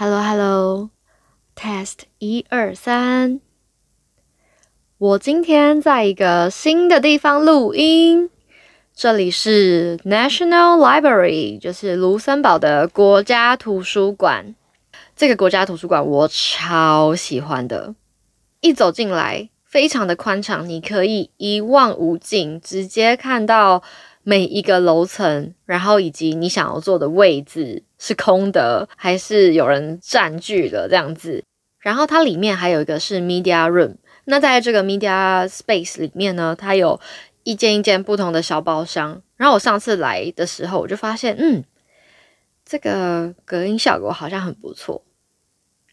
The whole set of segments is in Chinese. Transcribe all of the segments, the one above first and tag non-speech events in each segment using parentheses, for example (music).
Hello Hello Test 一二三，我今天在一个新的地方录音，这里是 National Library，就是卢森堡的国家图书馆。这个国家图书馆我超喜欢的，一走进来非常的宽敞，你可以一望无尽，直接看到每一个楼层，然后以及你想要坐的位置是空的还是有人占据了这样子。然后它里面还有一个是 media room，那在这个 media space 里面呢，它有一间一间不同的小包厢。然后我上次来的时候，我就发现，嗯，这个隔音效果好像很不错。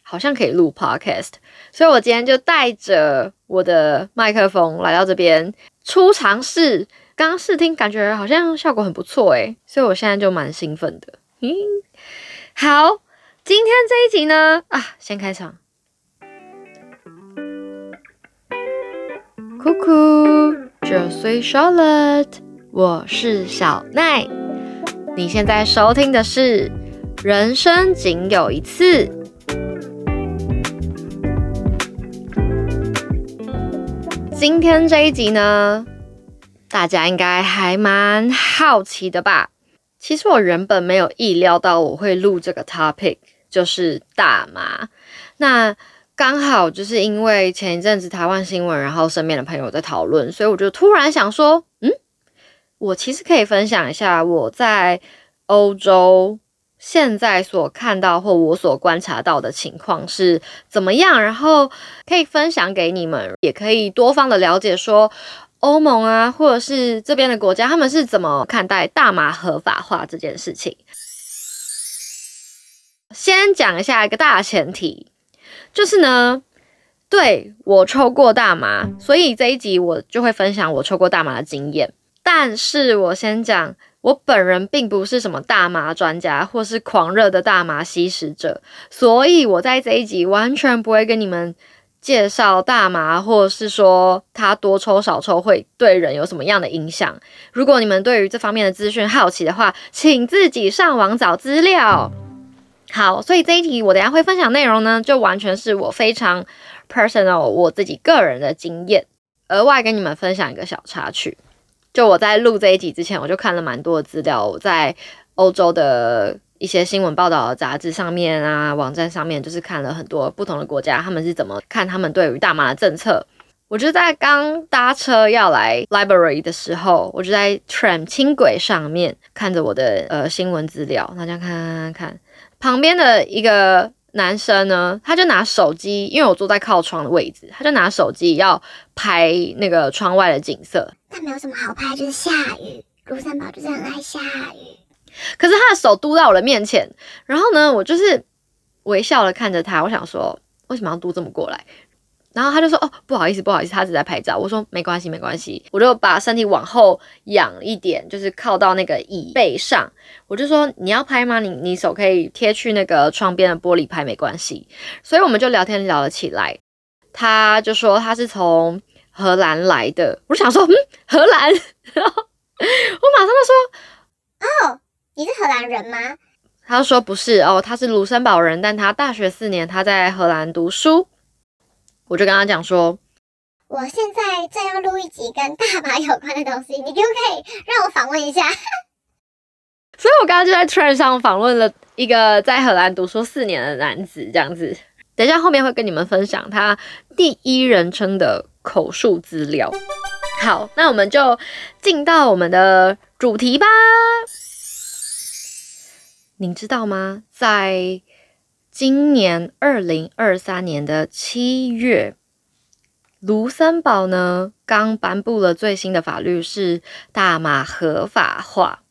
好像可以录 podcast，所以我今天就带着我的麦克风来到这边初尝试。刚刚试听，感觉好像效果很不错诶，所以我现在就蛮兴奋的。嗯，好，今天这一集呢，啊，先开场。酷酷，这岁 Charlotte，我是小奈。你现在收听的是《人生仅有一次》。今天这一集呢，大家应该还蛮好奇的吧？其实我原本没有意料到我会录这个 topic，就是大麻。那刚好就是因为前一阵子台湾新闻，然后身边的朋友在讨论，所以我就突然想说，嗯，我其实可以分享一下我在欧洲。现在所看到或我所观察到的情况是怎么样？然后可以分享给你们，也可以多方的了解，说欧盟啊，或者是这边的国家，他们是怎么看待大麻合法化这件事情。先讲一下一个大前提，就是呢，对我抽过大麻，所以这一集我就会分享我抽过大麻的经验。但是我先讲。我本人并不是什么大麻专家，或是狂热的大麻吸食者，所以我在这一集完全不会跟你们介绍大麻，或是说它多抽少抽会对人有什么样的影响。如果你们对于这方面的资讯好奇的话，请自己上网找资料。好，所以这一题我等下会分享内容呢，就完全是我非常 personal 我自己个人的经验，额外跟你们分享一个小插曲。就我在录这一集之前，我就看了蛮多的资料，在欧洲的一些新闻报道的杂志上面啊，网站上面，就是看了很多不同的国家，他们是怎么看他们对于大麻的政策。我就在刚搭车要来 library 的时候，我就在 tram 轻轨上面看着我的呃新闻资料，大家看看看，旁边的一个。男生呢，他就拿手机，因为我坐在靠窗的位置，他就拿手机要拍那个窗外的景色。但没有什么好拍，就是下雨。卢森堡就是很爱下雨。可是他的手嘟到我的面前，然后呢，我就是微笑的看着他，我想说，为什么要嘟这么过来？然后他就说：“哦，不好意思，不好意思，他只在拍照。”我说：“没关系，没关系。”我就把身体往后仰一点，就是靠到那个椅背上。我就说：“你要拍吗？你你手可以贴去那个窗边的玻璃拍，没关系。”所以我们就聊天聊了起来。他就说他是从荷兰来的。我想说：“嗯，荷兰”我马上就说：“哦，你是荷兰人吗？”他说：“不是哦，他是卢森堡人，但他大学四年他在荷兰读书。”我就跟他讲说，我现在正要录一集跟大麻有关的东西，你可不可以让我访问一下？(laughs) 所以我刚刚就在 t r e n 上访问了一个在荷兰读书四年的男子，这样子。等一下后面会跟你们分享他第一人称的口述资料。好，那我们就进到我们的主题吧。您知道吗？在今年二零二三年的七月，卢森堡呢刚颁布了最新的法律，是大麻合法化。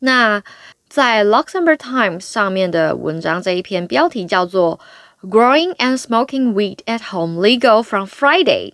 那在 Luxembourg Times 上面的文章这一篇标题叫做 “Growing and Smoking Weed at Home Legal from Friday”，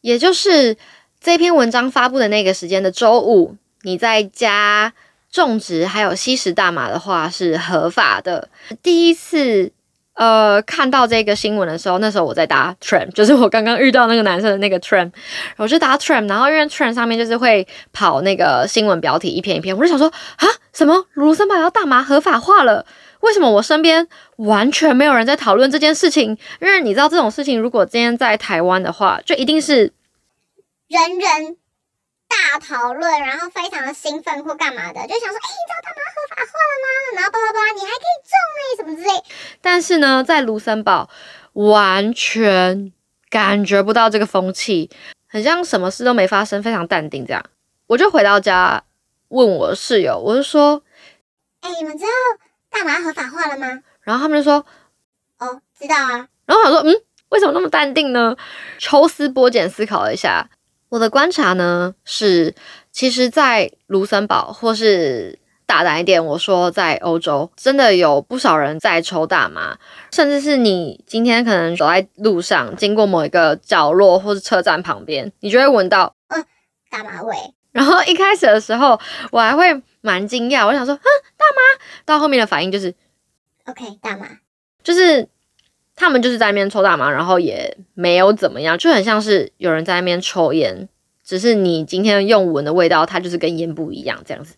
也就是这篇文章发布的那个时间的周五，你在家。种植还有吸食大麻的话是合法的。第一次呃看到这个新闻的时候，那时候我在搭 tram，就是我刚刚遇到那个男生的那个 tram，我就搭 tram，然后因为 tram 上面就是会跑那个新闻标题一篇一篇，我就想说啊什么？卢森堡要大麻合法化了，为什么我身边完全没有人在讨论这件事情？因为你知道这种事情，如果今天在台湾的话，就一定是人人大讨论，然后非常的兴奋或干嘛的，就想说，哎，你知道大麻合法化了吗？然后叭叭叭，你还可以种哎，什么之类。但是呢，在卢森堡完全感觉不到这个风气，很像什么事都没发生，非常淡定这样。我就回到家问我室友，我就说，哎，你们知道大麻合法化了吗？然后他们就说，哦，知道啊。然后我想说，嗯，为什么那么淡定呢？抽丝剥茧思考了一下，我的观察呢是，其实，在卢森堡或是大胆一点，我说在欧洲，真的有不少人在抽大麻，甚至是你今天可能走在路上，经过某一个角落或是车站旁边，你就会闻到，嗯，大麻味。然后一开始的时候，我还会蛮惊讶，我想说，哼，大麻。到后面的反应就是，OK，大麻，就是他们就是在那边抽大麻，然后也没有怎么样，就很像是有人在那边抽烟，只是你今天用闻的味道，它就是跟烟不一样这样子。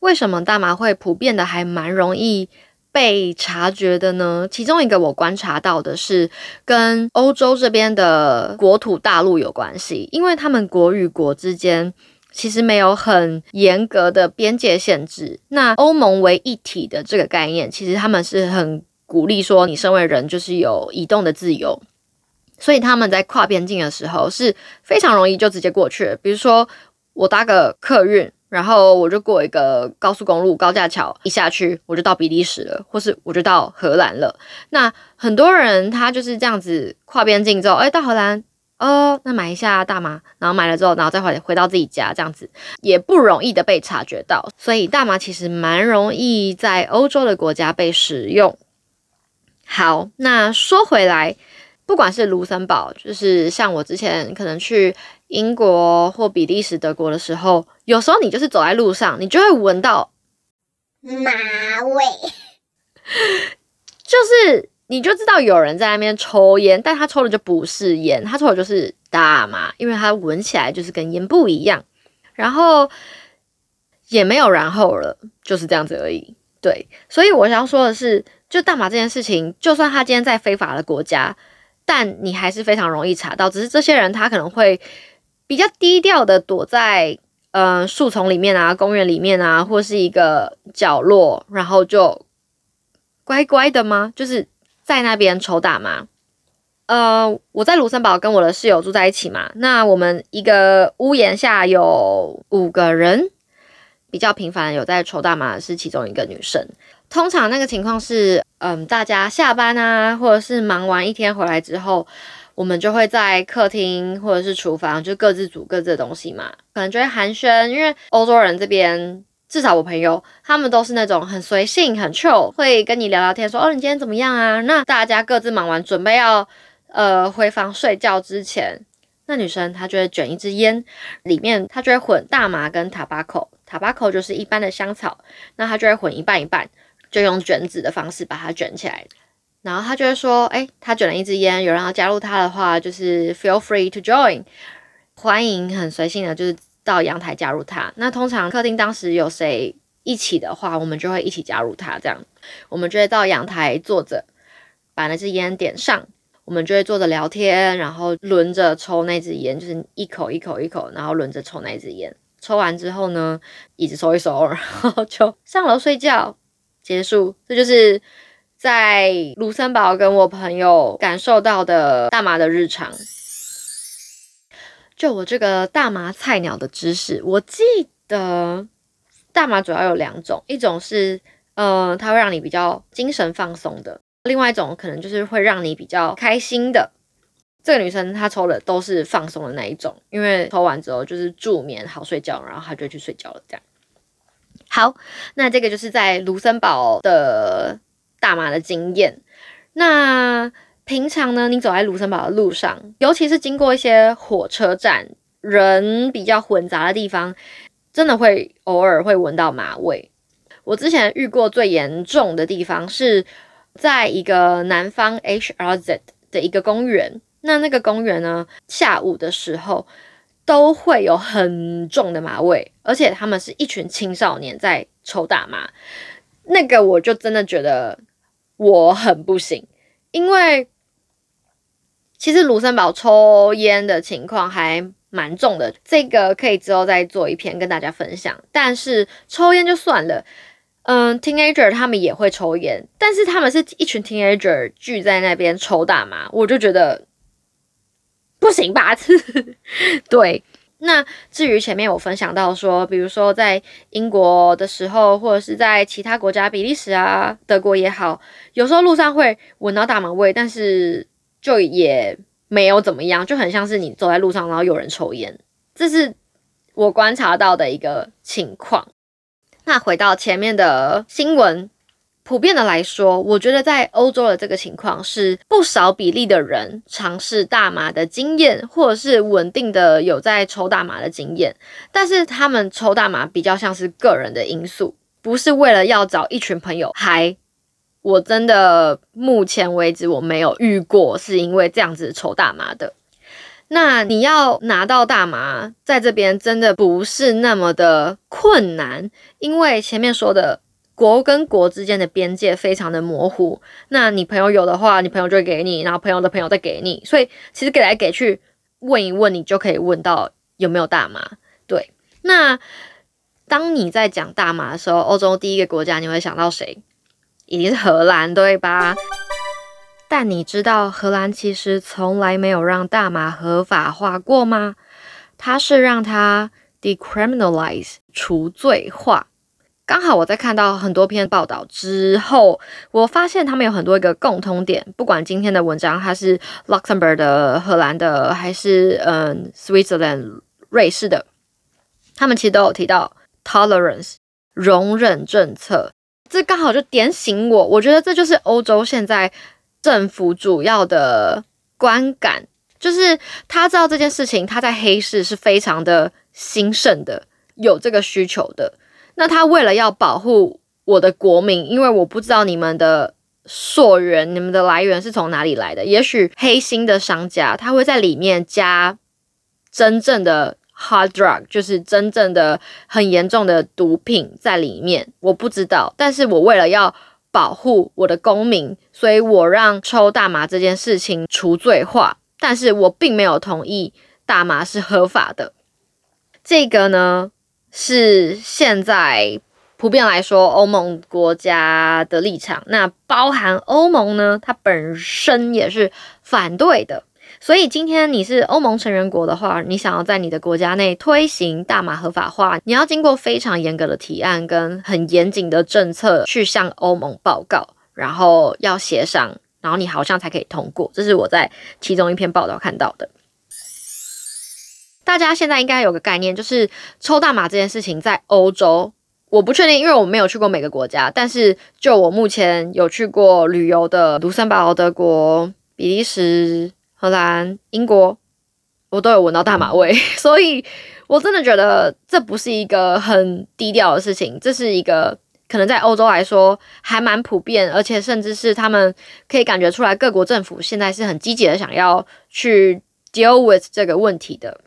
为什么大麻会普遍的还蛮容易被察觉的呢？其中一个我观察到的是跟欧洲这边的国土大陆有关系，因为他们国与国之间其实没有很严格的边界限制。那欧盟为一体的这个概念，其实他们是很鼓励说，你身为人就是有移动的自由，所以他们在跨边境的时候是非常容易就直接过去。比如说我搭个客运。然后我就过一个高速公路高架桥，一下去我就到比利时了，或是我就到荷兰了。那很多人他就是这样子跨边境之后，哎，到荷兰，哦，那买一下大麻，然后买了之后，然后再回回到自己家，这样子也不容易的被察觉到。所以大麻其实蛮容易在欧洲的国家被使用。好，那说回来。不管是卢森堡，就是像我之前可能去英国或比利时、德国的时候，有时候你就是走在路上，你就会闻到马味，就是你就知道有人在那边抽烟，但他抽的就不是烟，他抽的就是大麻，因为他闻起来就是跟烟不一样，然后也没有然后了，就是这样子而已。对，所以我想说的是，就大麻这件事情，就算他今天在非法的国家。但你还是非常容易查到，只是这些人他可能会比较低调的躲在呃树丛里面啊、公园里面啊，或是一个角落，然后就乖乖的吗？就是在那边抽大麻。呃，我在卢森堡跟我的室友住在一起嘛，那我们一个屋檐下有五个人，比较频繁有在抽大麻的是其中一个女生。通常那个情况是，嗯，大家下班啊，或者是忙完一天回来之后，我们就会在客厅或者是厨房，就各自煮各自的东西嘛。可能就会寒暄，因为欧洲人这边，至少我朋友他们都是那种很随性、很 chill，会跟你聊聊天，说哦，你今天怎么样啊？那大家各自忙完，准备要呃回房睡觉之前，那女生她就会卷一支烟，里面她就会混大麻跟塔巴口 tobacco 就是一般的香草，那她就会混一半一半。就用卷纸的方式把它卷起来，然后他就会说：“哎，他卷了一支烟，有人要加入他的话，就是 feel free to join，欢迎，很随性的，就是到阳台加入他。那通常客厅当时有谁一起的话，我们就会一起加入他，这样我们就会到阳台坐着，把那支烟点上，我们就会坐着聊天，然后轮着抽那支烟，就是一口一口一口，然后轮着抽那支烟。抽完之后呢，椅子收一收，(laughs) 然后就上楼睡觉。”结束，这就是在卢森堡跟我朋友感受到的大麻的日常。就我这个大麻菜鸟的知识，我记得大麻主要有两种，一种是呃，它会让你比较精神放松的；，另外一种可能就是会让你比较开心的。这个女生她抽的都是放松的那一种，因为抽完之后就是助眠、好睡觉，然后她就去睡觉了，这样。好，那这个就是在卢森堡的大麻的经验。那平常呢，你走在卢森堡的路上，尤其是经过一些火车站人比较混杂的地方，真的会偶尔会闻到麻味。我之前遇过最严重的地方是在一个南方 HRZ 的一个公园。那那个公园呢，下午的时候。都会有很重的麻味，而且他们是一群青少年在抽大麻。那个我就真的觉得我很不行，因为其实卢森堡抽烟的情况还蛮重的，这个可以之后再做一篇跟大家分享。但是抽烟就算了，嗯，teenager 他们也会抽烟，但是他们是一群 teenager 聚在那边抽大麻，我就觉得不行吧？(laughs) 对。那至于前面我分享到说，比如说在英国的时候，或者是在其他国家，比利时啊、德国也好，有时候路上会闻到大麻味，但是就也没有怎么样，就很像是你走在路上，然后有人抽烟，这是我观察到的一个情况。那回到前面的新闻。普遍的来说，我觉得在欧洲的这个情况是不少比例的人尝试大麻的经验，或者是稳定的有在抽大麻的经验，但是他们抽大麻比较像是个人的因素，不是为了要找一群朋友嗨。我真的目前为止我没有遇过是因为这样子抽大麻的。那你要拿到大麻，在这边真的不是那么的困难，因为前面说的。国跟国之间的边界非常的模糊，那你朋友有的话，你朋友就会给你，然后朋友的朋友再给你，所以其实给来给去问一问，你就可以问到有没有大麻。对，那当你在讲大麻的时候，欧洲第一个国家你会想到谁？一定是荷兰，对吧？但你知道荷兰其实从来没有让大麻合法化过吗？它是让它 decriminalize 除罪化。刚好我在看到很多篇报道之后，我发现他们有很多一个共通点。不管今天的文章它是 Luxembourg 的、荷兰的，还是嗯 Switzerland 瑞士的，他们其实都有提到 tolerance 容忍政策。这刚好就点醒我，我觉得这就是欧洲现在政府主要的观感，就是他知道这件事情，他在黑市是非常的兴盛的，有这个需求的。那他为了要保护我的国民，因为我不知道你们的溯源、你们的来源是从哪里来的。也许黑心的商家他会在里面加真正的 hard drug，就是真正的很严重的毒品在里面。我不知道，但是我为了要保护我的公民，所以我让抽大麻这件事情除罪化，但是我并没有同意大麻是合法的。这个呢？是现在普遍来说，欧盟国家的立场，那包含欧盟呢，它本身也是反对的。所以今天你是欧盟成员国的话，你想要在你的国家内推行大麻合法化，你要经过非常严格的提案跟很严谨的政策去向欧盟报告，然后要协商，然后你好像才可以通过。这是我在其中一篇报道看到的。大家现在应该有个概念，就是抽大麻这件事情在欧洲，我不确定，因为我没有去过每个国家。但是就我目前有去过旅游的卢森堡、德国、比利时、荷兰、英国，我都有闻到大麻味，所以我真的觉得这不是一个很低调的事情，这是一个可能在欧洲来说还蛮普遍，而且甚至是他们可以感觉出来，各国政府现在是很积极的想要去 deal with 这个问题的。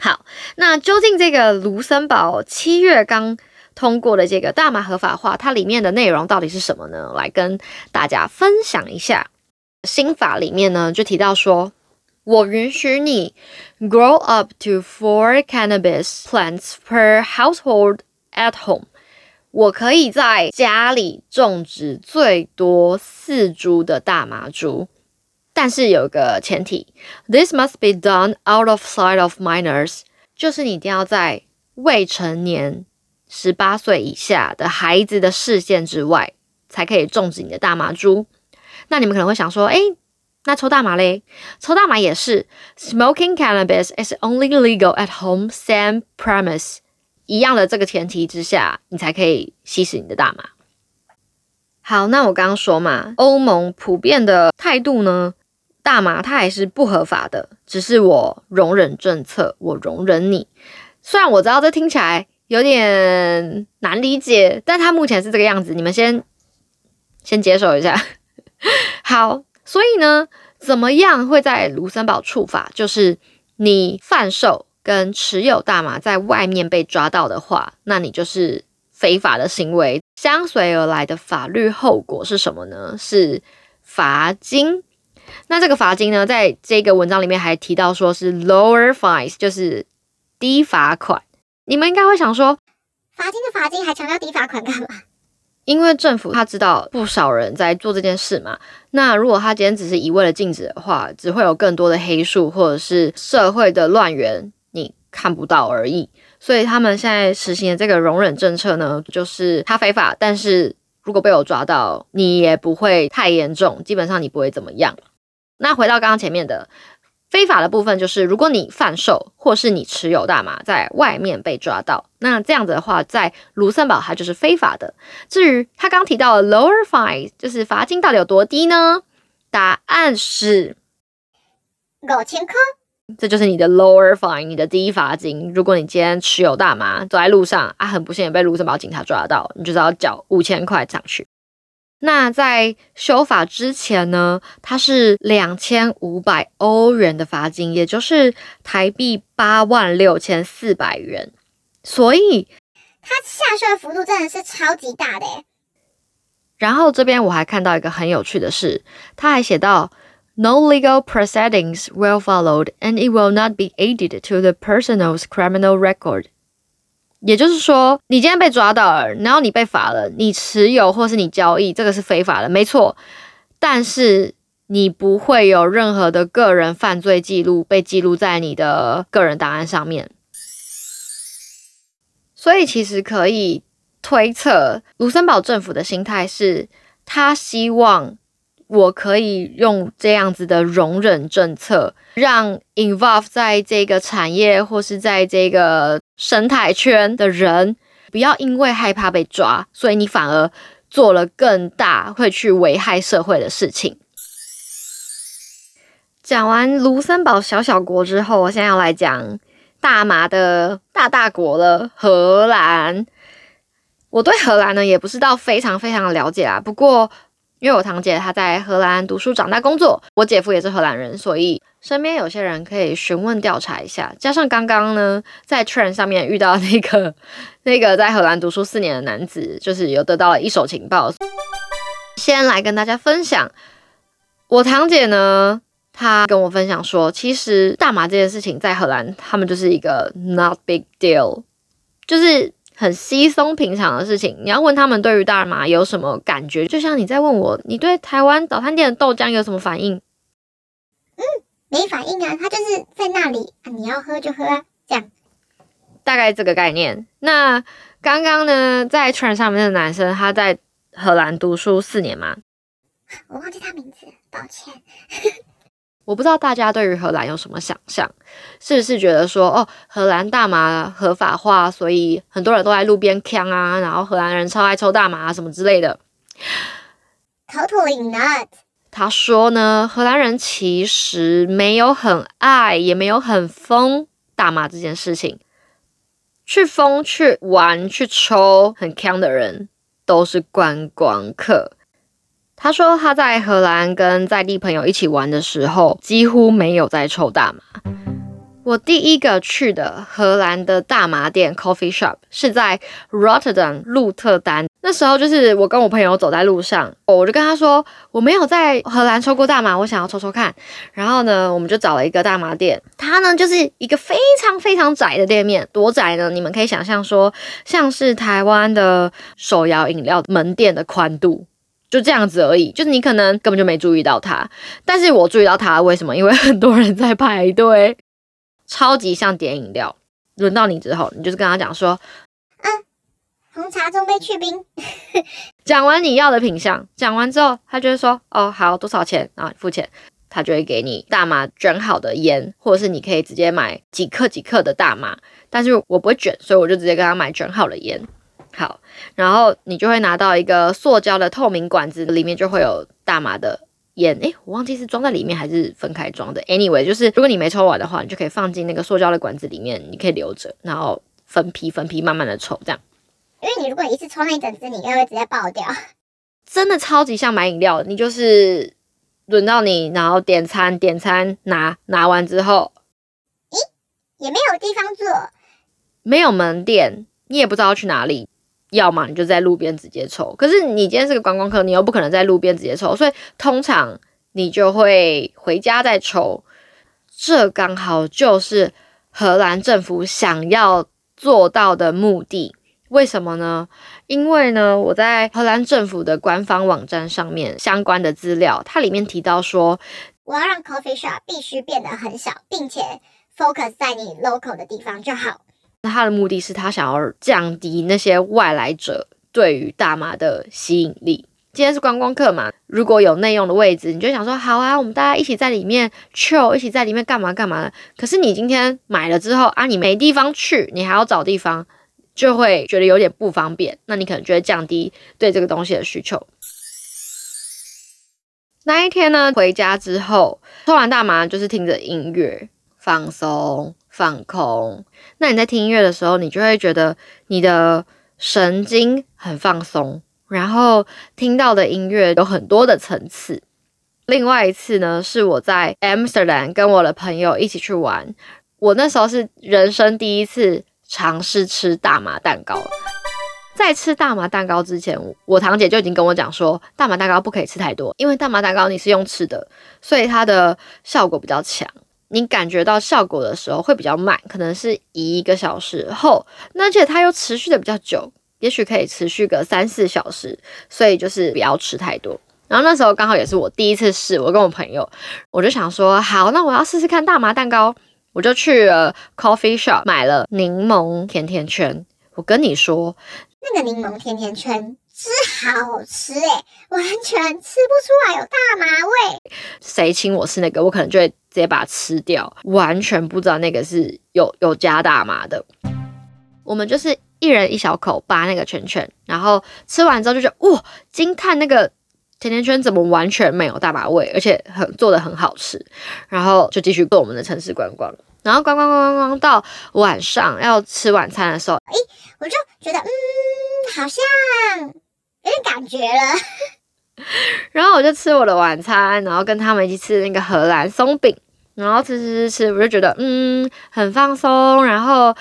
好，那究竟这个卢森堡七月刚通过的这个大麻合法化，它里面的内容到底是什么呢？来跟大家分享一下。新法里面呢就提到说，我允许你 grow up to four cannabis plants per household at home，我可以在家里种植最多四株的大麻株。但是有个前提，this must be done out of sight of minors，就是你一定要在未成年十八岁以下的孩子的视线之外，才可以种植你的大麻株。那你们可能会想说，诶，那抽大麻嘞？抽大麻也是，smoking cannabis is only legal at home same premise，一样的这个前提之下，你才可以吸食你的大麻。好，那我刚刚说嘛，欧盟普遍的态度呢？大麻它还是不合法的，只是我容忍政策，我容忍你。虽然我知道这听起来有点难理解，但它目前是这个样子，你们先先接受一下。(laughs) 好，所以呢，怎么样会在卢森堡处罚？就是你贩售跟持有大麻在外面被抓到的话，那你就是非法的行为，相随而来的法律后果是什么呢？是罚金。那这个罚金呢，在这个文章里面还提到说是 lower fines，就是低罚款。你们应该会想说，罚金的罚金还强调低罚款干嘛？因为政府他知道不少人在做这件事嘛。那如果他今天只是一味的禁止的话，只会有更多的黑数或者是社会的乱源，你看不到而已。所以他们现在实行的这个容忍政策呢，就是他非法，但是如果被我抓到，你也不会太严重，基本上你不会怎么样。那回到刚刚前面的非法的部分，就是如果你贩售或是你持有大麻在外面被抓到，那这样子的话，在卢森堡它就是非法的。至于他刚提到的 lower fine，就是罚金到底有多低呢？答案是五千块。这就是你的 lower fine，你的低罚金。如果你今天持有大麻走在路上啊，很不幸也被卢森堡警察抓到，你就是要缴五千块上去。那在修法之前呢，它是两千五百欧元的罚金，也就是台币八万六千四百元。所以它下修的幅度真的是超级大的然后这边我还看到一个很有趣的事，他还写到，No legal proceedings will followed, and it will not be added to the person's criminal record. 也就是说，你今天被抓到了，然后你被罚了，你持有或是你交易，这个是非法的，没错。但是你不会有任何的个人犯罪记录被记录在你的个人档案上面。所以其实可以推测，卢森堡政府的心态是，他希望。我可以用这样子的容忍政策，让 involve 在这个产业或是在这个生态圈的人，不要因为害怕被抓，所以你反而做了更大会去危害社会的事情。讲完卢森堡小小国之后，我现在要来讲大麻的大大国了——荷兰。我对荷兰呢也不是到非常非常的了解啊，不过。因为我堂姐她在荷兰读书、长大、工作，我姐夫也是荷兰人，所以身边有些人可以询问调查一下。加上刚刚呢，在 Trend 上面遇到那个那个在荷兰读书四年的男子，就是有得到了一手情报。先来跟大家分享，我堂姐呢，她跟我分享说，其实大麻这件事情在荷兰，他们就是一个 not big deal，就是。很稀松平常的事情，你要问他们对于大麻有什么感觉？就像你在问我，你对台湾早餐店的豆浆有什么反应？嗯，没反应啊，它就是在那里啊，你要喝就喝啊，这样，大概这个概念。那刚刚呢，在船上面的男生，他在荷兰读书四年吗？我忘记他名字，抱歉。我不知道大家对于荷兰有什么想象，是不是觉得说哦，荷兰大麻合法化，所以很多人都在路边呛啊，然后荷兰人超爱抽大麻啊什么之类的？Totally not。他说呢，荷兰人其实没有很爱，也没有很疯大麻这件事情，去疯、去玩、去抽很呛的人都是观光客。他说他在荷兰跟在地朋友一起玩的时候，几乎没有在抽大麻。我第一个去的荷兰的大麻店 （coffee shop） 是在 Rotterdam 鹿特丹。那时候就是我跟我朋友走在路上，我就跟他说我没有在荷兰抽过大麻，我想要抽抽看。然后呢，我们就找了一个大麻店，它呢就是一个非常非常窄的店面，多窄呢？你们可以想象说，像是台湾的手摇饮料门店的宽度。就这样子而已，就是你可能根本就没注意到它，但是我注意到它，为什么？因为 (laughs) 很多人在排队，超级像点饮料。轮到你之后，你就是跟他讲说，嗯，红茶中杯去冰。讲完你要的品相，讲完之后，他就会说，哦，好，多少钱？然后付钱，他就会给你大麻卷好的烟，或者是你可以直接买几克几克的大麻，但是我不会卷，所以我就直接跟他买卷好的烟。好，然后你就会拿到一个塑胶的透明管子，里面就会有大麻的烟。诶，我忘记是装在里面还是分开装的。Anyway，就是如果你没抽完的话，你就可以放进那个塑胶的管子里面，你可以留着，然后分批分批慢慢的抽，这样。因为你如果一次抽那一整支，你应该会直接爆掉。(laughs) 真的超级像买饮料，你就是轮到你，然后点餐，点餐拿拿完之后，咦，也没有地方坐，没有门店，你也不知道去哪里。要么你就在路边直接抽。可是你今天是个观光客，你又不可能在路边直接抽，所以通常你就会回家再抽。这刚好就是荷兰政府想要做到的目的。为什么呢？因为呢，我在荷兰政府的官方网站上面相关的资料，它里面提到说，我要让 coffee shop 必须变得很小，并且 focus 在你 local 的地方就好。那他的目的是他想要降低那些外来者对于大麻的吸引力。今天是观光客嘛，如果有内用的位置，你就想说好啊，我们大家一起在里面抽一起在里面干嘛干嘛的。可是你今天买了之后啊，你没地方去，你还要找地方。就会觉得有点不方便，那你可能就会降低对这个东西的需求。那一天呢，回家之后抽完大麻，就是听着音乐放松放空。那你在听音乐的时候，你就会觉得你的神经很放松，然后听到的音乐有很多的层次。另外一次呢，是我在 Amsterdam 跟我的朋友一起去玩，我那时候是人生第一次。尝试吃大麻蛋糕，在吃大麻蛋糕之前，我堂姐就已经跟我讲说，大麻蛋糕不可以吃太多，因为大麻蛋糕你是用吃的，所以它的效果比较强。你感觉到效果的时候会比较慢，可能是一个小时后，而且它又持续的比较久，也许可以持续个三四小时，所以就是不要吃太多。然后那时候刚好也是我第一次试，我跟我朋友，我就想说，好，那我要试试看大麻蛋糕。我就去了 coffee shop 买了柠檬甜甜圈。我跟你说，那个柠檬甜甜圈是好吃诶，完全吃不出来有大麻味。谁请我吃那个，我可能就会直接把它吃掉，完全不知道那个是有有加大麻的。我们就是一人一小口扒那个圈圈，然后吃完之后就觉得哇，惊叹那个。甜甜圈怎么完全没有大麻味，而且很做的很好吃，然后就继续做我们的城市观光，然后观光观光光到晚上要吃晚餐的时候，哎，我就觉得嗯，好像有点感觉了，(laughs) 然后我就吃我的晚餐，然后跟他们一起吃那个荷兰松饼，然后吃吃吃吃，我就觉得嗯很放松，然后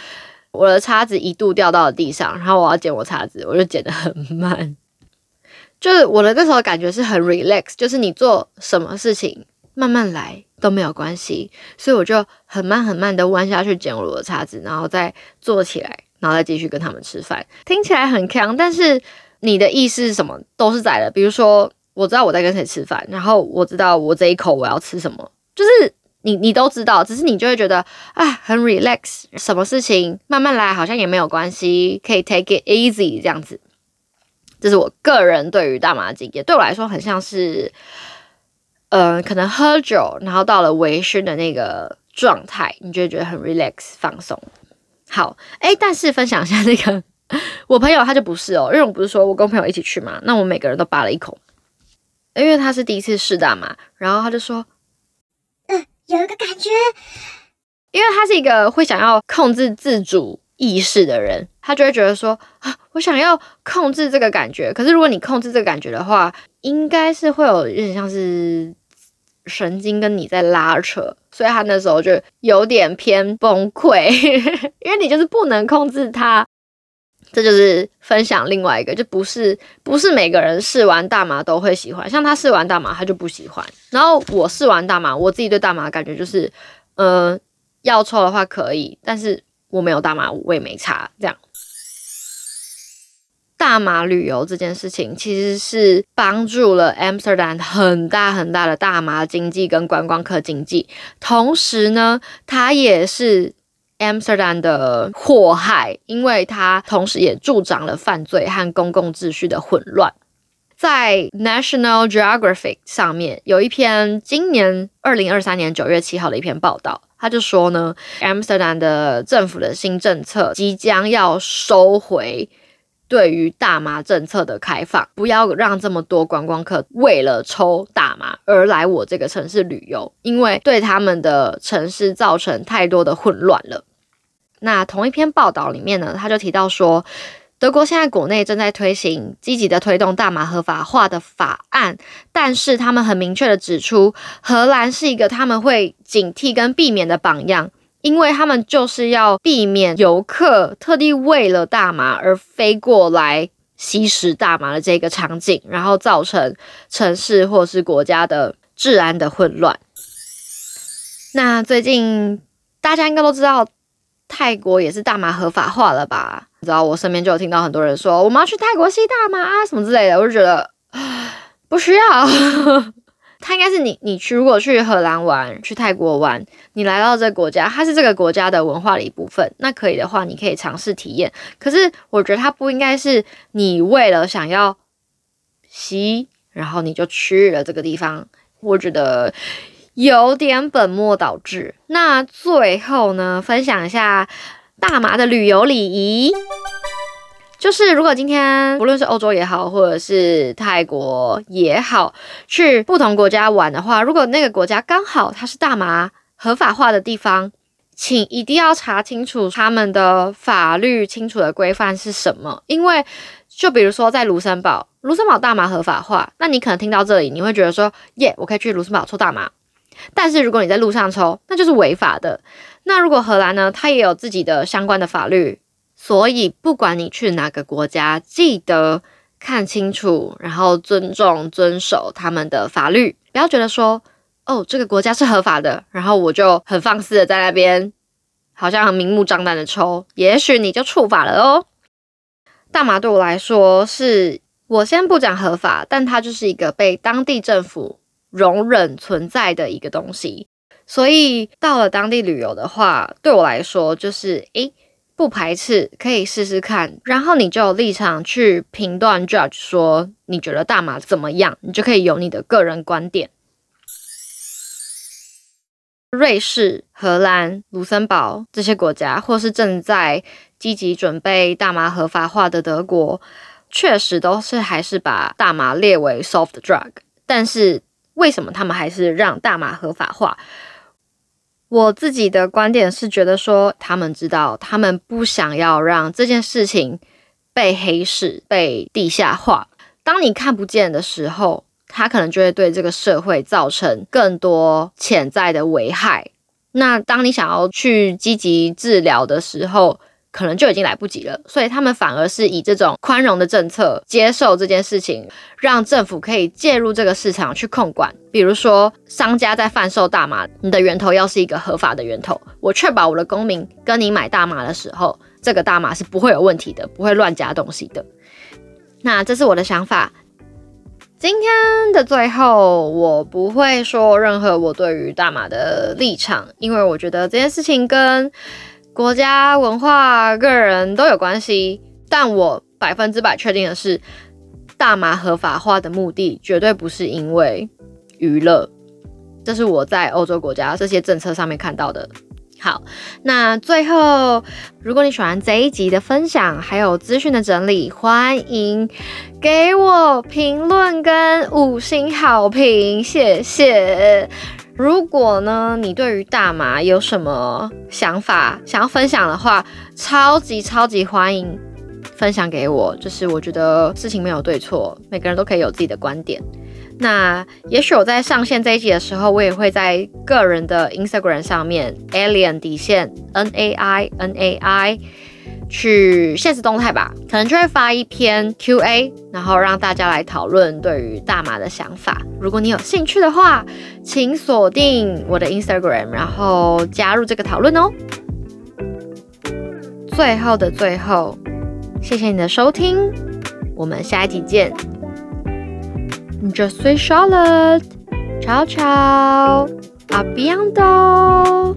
我的叉子一度掉到了地上，然后我要捡我叉子，我就捡的很慢。(laughs) 就是我的那时候感觉是很 relax，就是你做什么事情慢慢来都没有关系，所以我就很慢很慢的弯下去捡我的叉子，然后再坐起来，然后再继续跟他们吃饭。听起来很强，但是你的意思是什么都是在的。比如说，我知道我在跟谁吃饭，然后我知道我这一口我要吃什么，就是你你都知道，只是你就会觉得啊很 relax，什么事情慢慢来好像也没有关系，可以 take it easy 这样子。这是我个人对于大麻的经验，对我来说很像是，呃，可能喝酒，然后到了微醺的那个状态，你就会觉得很 relax 放松。好，哎，但是分享一下那个 (laughs) 我朋友他就不是哦，因为我不是说我跟朋友一起去嘛，那我们每个人都扒了一口，因为他是第一次试大麻，然后他就说，嗯，有一个感觉，因为他是一个会想要控制自主。意识的人，他就会觉得说啊，我想要控制这个感觉。可是如果你控制这个感觉的话，应该是会有有点像是神经跟你在拉扯，所以他那时候就有点偏崩溃，(laughs) 因为你就是不能控制他。这就是分享另外一个，就不是不是每个人试完大麻都会喜欢，像他试完大麻他就不喜欢。然后我试完大麻，我自己对大麻感觉就是，呃，要抽的话可以，但是。我没有大麻，我也没查。这样，大麻旅游这件事情其实是帮助了 Amsterdam 很大很大的大麻经济跟观光客经济，同时呢，它也是 Amsterdam 的祸害，因为它同时也助长了犯罪和公共秩序的混乱。在 National Geographic 上面有一篇今年二零二三年九月七号的一篇报道。他就说呢，Amsterdam 的政府的新政策即将要收回对于大麻政策的开放，不要让这么多观光客为了抽大麻而来我这个城市旅游，因为对他们的城市造成太多的混乱了。那同一篇报道里面呢，他就提到说。德国现在国内正在推行积极的推动大麻合法化的法案，但是他们很明确的指出，荷兰是一个他们会警惕跟避免的榜样，因为他们就是要避免游客特地为了大麻而飞过来吸食大麻的这个场景，然后造成城市或是国家的治安的混乱。那最近大家应该都知道，泰国也是大麻合法化了吧？你知道我身边就有听到很多人说我们要去泰国吸大麻啊什么之类的，我就觉得 (gasps) 不需要。(laughs) 它应该是你，你去如果去荷兰玩，去泰国玩，你来到这个国家，它是这个国家的文化的一部分。那可以的话，你可以尝试体验。可是我觉得它不应该是你为了想要吸，然后你就去了这个地方。我觉得有点本末倒置。那最后呢，分享一下大麻的旅游礼仪。就是如果今天不论是欧洲也好，或者是泰国也好，去不同国家玩的话，如果那个国家刚好它是大麻合法化的地方，请一定要查清楚他们的法律清楚的规范是什么。因为就比如说在卢森堡，卢森堡大麻合法化，那你可能听到这里，你会觉得说，耶，我可以去卢森堡抽大麻。但是如果你在路上抽，那就是违法的。那如果荷兰呢，它也有自己的相关的法律。所以，不管你去哪个国家，记得看清楚，然后尊重、遵守他们的法律。不要觉得说，哦，这个国家是合法的，然后我就很放肆的在那边，好像很明目张胆的抽，也许你就触法了哦。大麻对我来说，是我先不讲合法，但它就是一个被当地政府容忍存在的一个东西。所以到了当地旅游的话，对我来说就是，诶。不排斥，可以试试看，然后你就有立场去评断 judge 说你觉得大麻怎么样，你就可以有你的个人观点。瑞士、荷兰、卢森堡这些国家，或是正在积极准备大麻合法化的德国，确实都是还是把大麻列为 soft drug，但是为什么他们还是让大麻合法化？我自己的观点是觉得说，他们知道，他们不想要让这件事情被黑市、被地下化。当你看不见的时候，他可能就会对这个社会造成更多潜在的危害。那当你想要去积极治疗的时候，可能就已经来不及了，所以他们反而是以这种宽容的政策接受这件事情，让政府可以介入这个市场去控管。比如说，商家在贩售大麻，你的源头要是一个合法的源头，我确保我的公民跟你买大麻的时候，这个大麻是不会有问题的，不会乱加东西的。那这是我的想法。今天的最后，我不会说任何我对于大麻的立场，因为我觉得这件事情跟。国家文化、个人都有关系，但我百分之百确定的是，大麻合法化的目的绝对不是因为娱乐，这是我在欧洲国家这些政策上面看到的。好，那最后，如果你喜欢这一集的分享，还有资讯的整理，欢迎给我评论跟五星好评，谢谢。如果呢，你对于大麻有什么想法想要分享的话，超级超级欢迎分享给我。就是我觉得事情没有对错，每个人都可以有自己的观点。那也许我在上线这一集的时候，我也会在个人的 Instagram 上面 Alien 底线 N A I N A I。去现实动态吧，可能就会发一篇 Q&A，然后让大家来讨论对于大麻的想法。如果你有兴趣的话，请锁定我的 Instagram，然后加入这个讨论哦。最后的最后，谢谢你的收听，我们下一集见。Just say Charlotte，ciao ciao，a b i e n d o